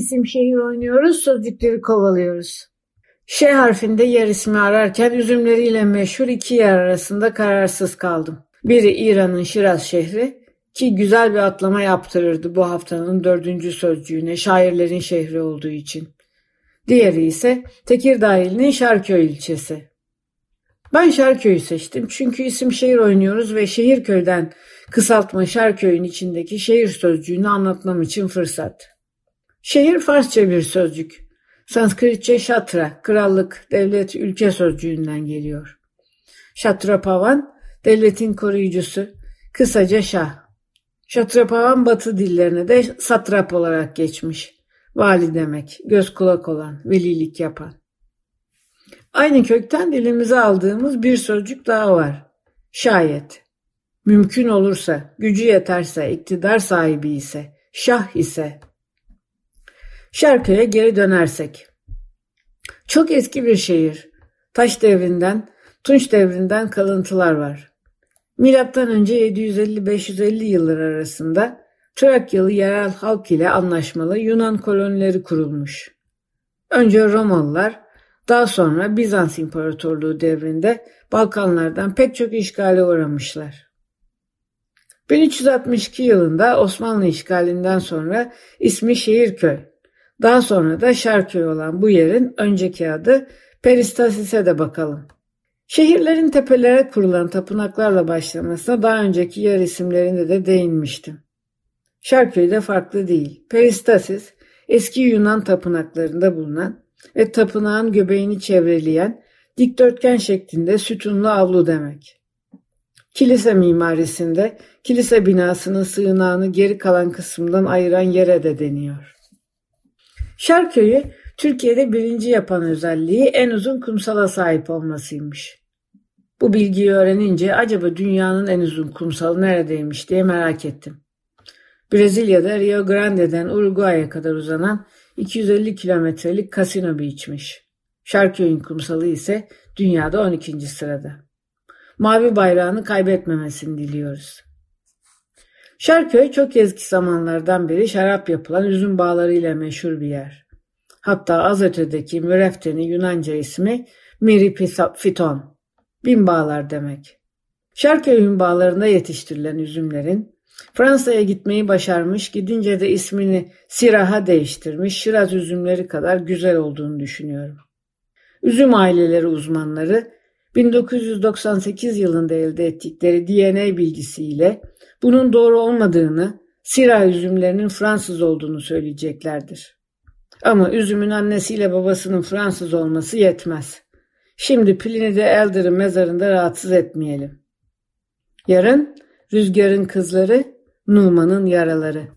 İsim şehir oynuyoruz, sözcükleri kovalıyoruz. Ş harfinde yer ismi ararken üzümleriyle meşhur iki yer arasında kararsız kaldım. Biri İran'ın Şiraz şehri ki güzel bir atlama yaptırırdı bu haftanın dördüncü sözcüğüne şairlerin şehri olduğu için. Diğeri ise Tekirdağ ilinin Şarköy ilçesi. Ben Şarköy'ü seçtim çünkü isim şehir oynuyoruz ve Şehirköy'den kısaltma Şarköy'ün içindeki şehir sözcüğünü anlatmam için fırsat. Şehir Farsça bir sözcük. Sanskritçe şatra, krallık, devlet, ülke sözcüğünden geliyor. Şatrapavan, devletin koruyucusu, kısaca şah. Şatrapavan batı dillerine de satrap olarak geçmiş. Vali demek, göz kulak olan, velilik yapan. Aynı kökten dilimize aldığımız bir sözcük daha var. Şayet. Mümkün olursa, gücü yeterse, iktidar sahibi ise, şah ise. Şarkıya geri dönersek. Çok eski bir şehir. Taş devrinden, Tunç devrinden kalıntılar var. Milattan önce 750-550 yıllar arasında Trakyalı yerel halk ile anlaşmalı Yunan kolonileri kurulmuş. Önce Romalılar, daha sonra Bizans İmparatorluğu devrinde Balkanlardan pek çok işgale uğramışlar. 1362 yılında Osmanlı işgalinden sonra ismi Şehirköy, daha sonra da Şarköy olan bu yerin önceki adı Peristasis'e de bakalım. Şehirlerin tepelere kurulan tapınaklarla başlamasına daha önceki yer isimlerinde de değinmiştim. Şarköy de farklı değil. Peristasis, eski Yunan tapınaklarında bulunan ve tapınağın göbeğini çevreleyen dikdörtgen şeklinde sütunlu avlu demek. Kilise mimarisinde kilise binasının sığınağını geri kalan kısımdan ayıran yere de deniyor. Şarköy'ü Türkiye'de birinci yapan özelliği en uzun kumsala sahip olmasıymış. Bu bilgiyi öğrenince acaba dünyanın en uzun kumsalı neredeymiş diye merak ettim. Brezilya'da Rio Grande'den Uruguay'a kadar uzanan 250 kilometrelik Casino Beach'miş. Şarköy'ün kumsalı ise dünyada 12. sırada. Mavi bayrağını kaybetmemesini diliyoruz. Şarköy çok eski zamanlardan beri şarap yapılan üzüm bağlarıyla meşhur bir yer. Hatta az ötedeki müreftenin Yunanca ismi Miripiton, bin bağlar demek. Şarköy'ün bağlarında yetiştirilen üzümlerin Fransa'ya gitmeyi başarmış, gidince de ismini Sirah'a değiştirmiş, Şiraz üzümleri kadar güzel olduğunu düşünüyorum. Üzüm aileleri uzmanları 1998 yılında elde ettikleri DNA bilgisiyle bunun doğru olmadığını, Sirah üzümlerinin Fransız olduğunu söyleyeceklerdir. Ama üzümün annesiyle babasının Fransız olması yetmez. Şimdi Pliny de Elder'ın mezarında rahatsız etmeyelim. Yarın Rüzgar'ın kızları, Numan'ın yaraları.